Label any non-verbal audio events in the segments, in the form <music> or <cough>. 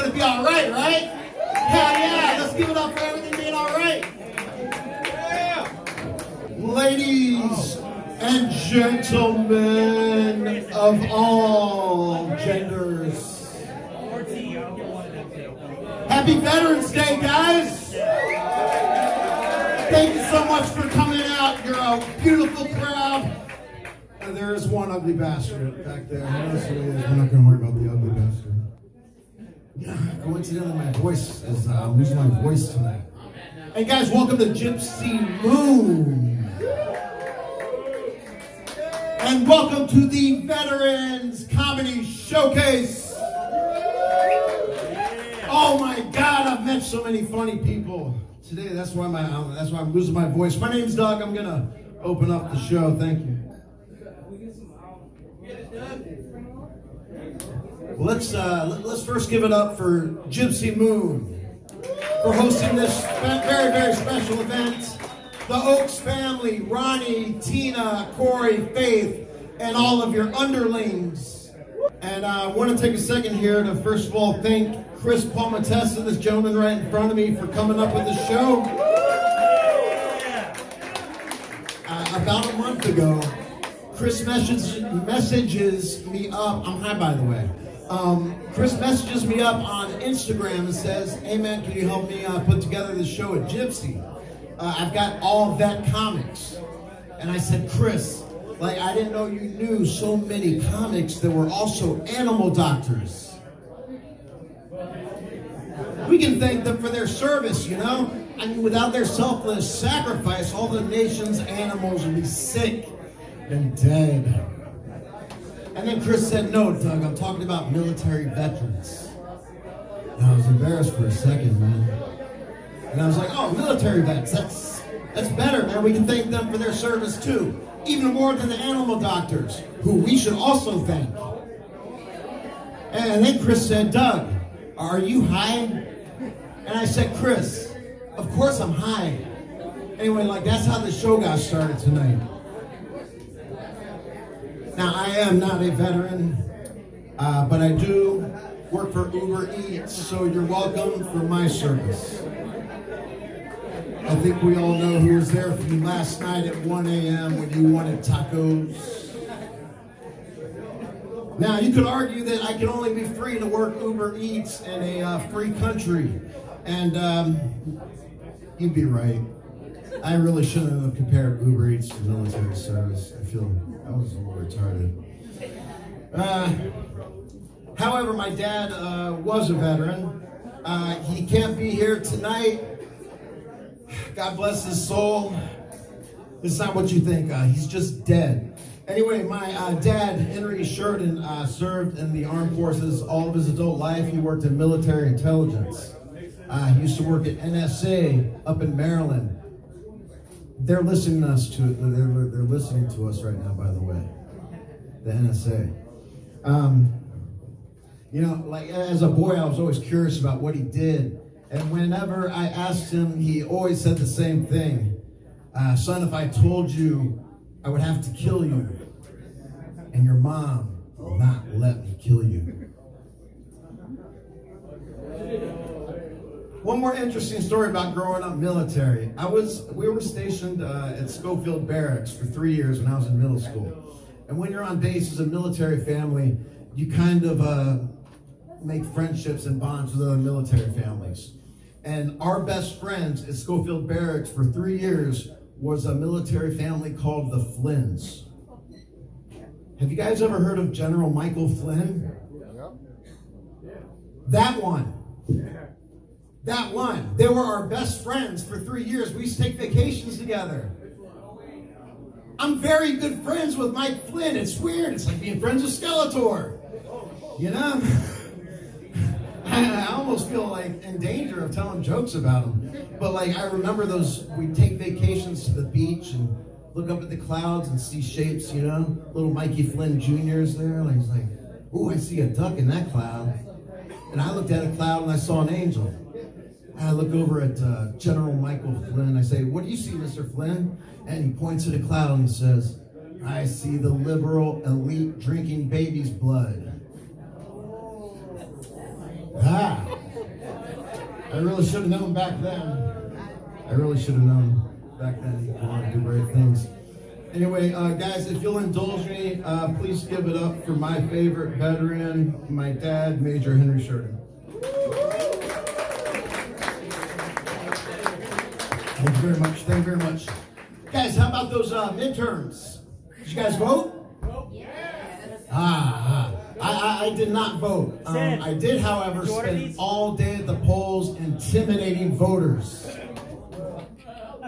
gonna be all right, right? Hell yeah! Let's give it up for everything being all right. Ladies and gentlemen of all genders, happy Veterans Day, guys! Thank you so much for coming out. You're a beautiful crowd. And there is one ugly bastard back there. We're not going to worry about the ugly bastard. Coincidentally, my voice is, uh, I'm losing my voice tonight. Hey guys, welcome to Gypsy Moon. And welcome to the Veterans Comedy Showcase. Oh my God, I've met so many funny people today. That's why my um, that's why I'm losing my voice. My name's Doug. I'm gonna open up the show. Thank you. Let's uh, let- let's first give it up for Gypsy Moon for hosting this very very special event. The Oaks family, Ronnie, Tina, Corey, Faith, and all of your underlings. And I want to take a second here to first of all thank Chris Palmatessa, this gentleman right in front of me, for coming up with the show. Uh, about a month ago, Chris messages, messages me up. I'm high, by the way. Um, Chris messages me up on Instagram and says, "Hey man, can you help me uh, put together this show at Gypsy? Uh, I've got all vet comics." And I said, "Chris, like I didn't know you knew so many comics that were also animal doctors." We can thank them for their service, you know? I mean, without their selfless sacrifice, all the nation's animals would be sick and dead. And then Chris said, No, Doug, I'm talking about military veterans. And I was embarrassed for a second, man. And I was like, Oh, military vets, that's, that's better, man. We can thank them for their service too. Even more than the animal doctors, who we should also thank. And then Chris said, Doug, are you high? And I said, Chris, of course I'm high. Anyway, like that's how the show got started tonight. Now, I am not a veteran, uh, but I do work for Uber Eats, so you're welcome for my service. I think we all know who was there for me last night at 1 a.m. when you wanted tacos. Now, you could argue that I can only be free to work Uber Eats in a uh, free country. And um, you'd be right. I really shouldn't have compared Uber Eats to military service. I feel I was a little retarded. Uh, however, my dad uh, was a veteran. Uh, he can't be here tonight. God bless his soul. It's not what you think. Uh, he's just dead. Anyway, my uh, dad, Henry Sheridan, uh, served in the armed forces all of his adult life. He worked in military intelligence. Uh, he used to work at NSA up in Maryland. They're listening to us to they're, they're listening to us right now, by the way. The NSA. Um, you know, like as a boy, I was always curious about what he did, and whenever I asked him, he always said the same thing: uh, "Son, if I told you, I would have to kill you, and your mom will not let me kill you." One more interesting story about growing up military. I was we were stationed uh, at Schofield Barracks for three years when I was in middle school. And when you're on base as a military family, you kind of uh, make friendships and bonds with other military families. And our best friends at Schofield Barracks for three years was a military family called the Flynns. Have you guys ever heard of General Michael Flynn? That one. That one. They were our best friends for three years. We used to take vacations together. I'm very good friends with Mike Flynn. It's weird. It's like being friends with Skeletor. You know? <laughs> I almost feel like in danger of telling jokes about him. But like I remember those we'd take vacations to the beach and look up at the clouds and see shapes, you know? Little Mikey Flynn Jr.'s there. Like he's like, ooh, I see a duck in that cloud. And I looked at a cloud and I saw an angel. I look over at uh, General Michael Flynn. I say, What do you see, Mr. Flynn? And he points at a cloud and he says, I see the liberal elite drinking baby's blood. Ah. I really should have known back then. I really should have known back then you want to do great things. Anyway, uh, guys, if you'll indulge me, uh, please give it up for my favorite veteran, my dad, Major Henry Sheridan. Thank you very much. Thank you very much. Guys, how about those uh, midterms? Did you guys vote? Ah, I, I, I did not vote. Um, I did, however, spend all day at the polls intimidating voters.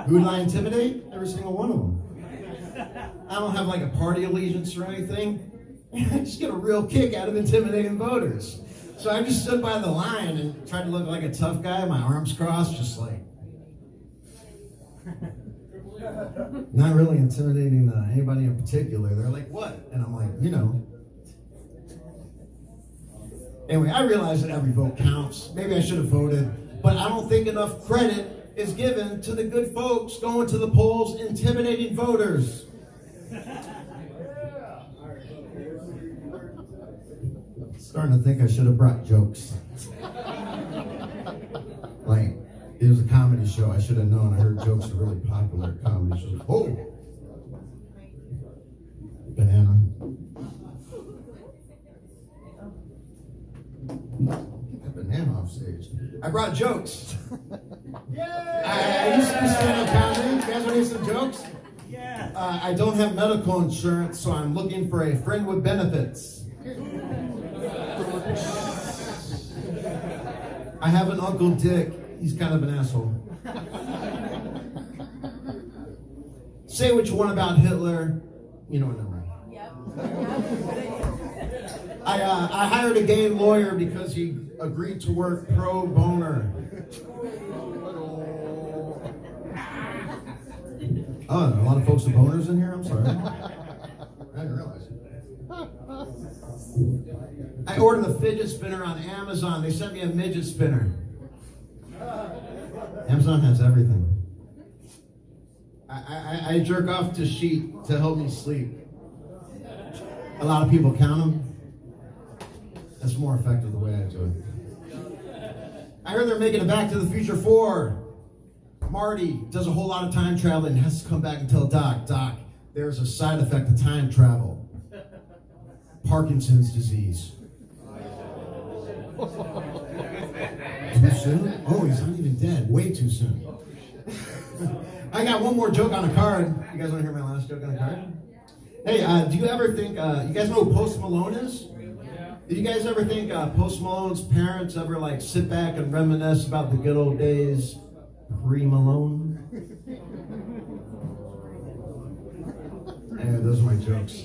Who did I intimidate? Every single one of them. I don't have like a party allegiance or anything. <laughs> I just get a real kick out of intimidating voters. So I just stood by the line and tried to look like a tough guy, my arms crossed, just like. <laughs> Not really intimidating uh, anybody in particular. They're like, what? And I'm like, you know. Anyway, I realize that every vote counts. Maybe I should have voted, but I don't think enough credit is given to the good folks going to the polls intimidating voters. <laughs> Starting to think I should have brought jokes. <laughs> it was a comedy show. I should have known. I heard jokes are really popular at comedy shows. Oh! Banana. That banana off stage. I brought jokes. <laughs> I, I used to do stand up comedy. You guys want to hear some jokes? Yeah. Uh, I don't have medical insurance, so I'm looking for a friend with benefits. <laughs> I have an Uncle Dick. He's kind of an asshole. Say what you want about Hitler. You know what I'm I, uh, I hired a gay lawyer because he agreed to work pro boner. Oh, a lot of folks with boners in here? I'm sorry. I didn't realize. I ordered a fidget spinner on Amazon. They sent me a midget spinner. Amazon has everything. I, I, I jerk off to sheet to help me sleep. A lot of people count them. That's more effective the way I do it. I heard they're making a Back to the Future 4. Marty does a whole lot of time traveling, and has to come back and tell Doc, Doc, there's a side effect of time travel. Parkinson's disease. <laughs> Too soon? Oh, he's not even dead. Way too soon. <laughs> I got one more joke on a card. You guys want to hear my last joke on a card? Hey, uh, do you ever think, uh, you guys know who Post Malone is? Did you guys ever think uh, Post Malone's parents ever like sit back and reminisce about the good old days pre Malone? And <laughs> those are my jokes.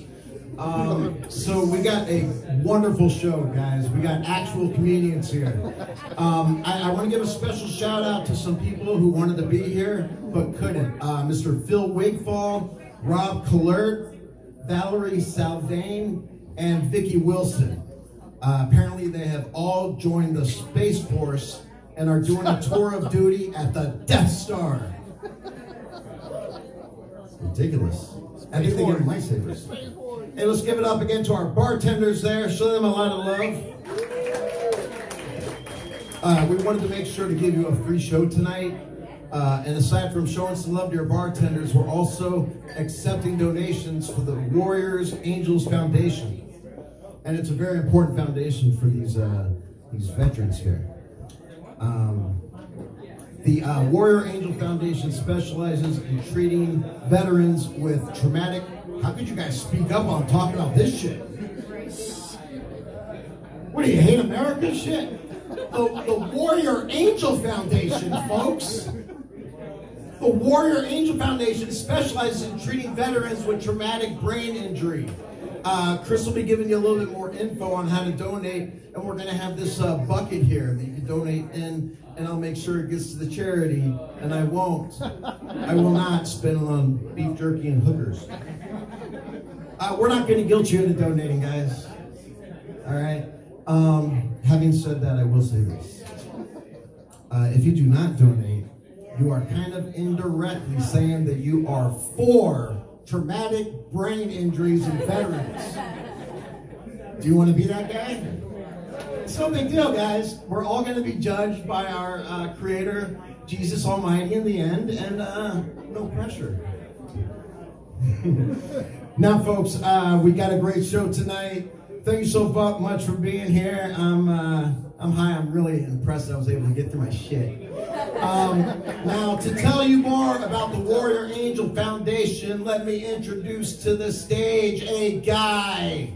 Um, so we got a wonderful show, guys. We got actual comedians here. Um, I, I want to give a special shout out to some people who wanted to be here but couldn't. Uh, Mr. Phil Wigfall, Rob Collert, Valerie Salvain, and Vicki Wilson. Uh, apparently, they have all joined the Space Force and are doing a tour of duty at the Death Star. Ridiculous. I think they get lightsabers. Hey, let's give it up again to our bartenders there. Show them a lot of love. Uh, we wanted to make sure to give you a free show tonight. Uh, and aside from showing some love to your bartenders, we're also accepting donations for the Warriors Angels Foundation. And it's a very important foundation for these, uh, these veterans here. Um, the uh, Warrior Angel Foundation specializes in treating veterans with traumatic. How could you guys speak up on talking about this shit? What do you hate America shit? The, the Warrior Angel Foundation, folks. The Warrior Angel Foundation specializes in treating veterans with traumatic brain injury. Uh, Chris will be giving you a little bit more info on how to donate, and we're going to have this uh, bucket here that you can donate in, and I'll make sure it gets to the charity, and I won't. I will not spend on beef jerky and hookers. Uh, we're not going to guilt you into donating, guys. All right? Um, having said that, I will say this. Uh, if you do not donate, you are kind of indirectly saying that you are for traumatic brain injuries in veterans. Do you want to be that guy? It's no big deal, guys. We're all going to be judged by our uh, Creator, Jesus Almighty, in the end, and uh, no pressure. <laughs> now, folks, uh, we got a great show tonight. Thank you so much for being here. I'm, uh, I'm high. I'm really impressed I was able to get through my shit. Um, now, to tell you more about the Warrior Angel Foundation, let me introduce to the stage a guy.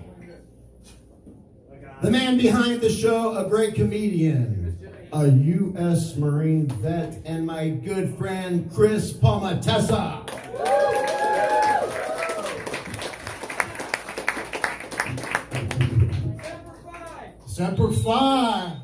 The man behind the show, a great comedian, a U.S. Marine vet, and my good friend, Chris Palmatessa. Semper Fi.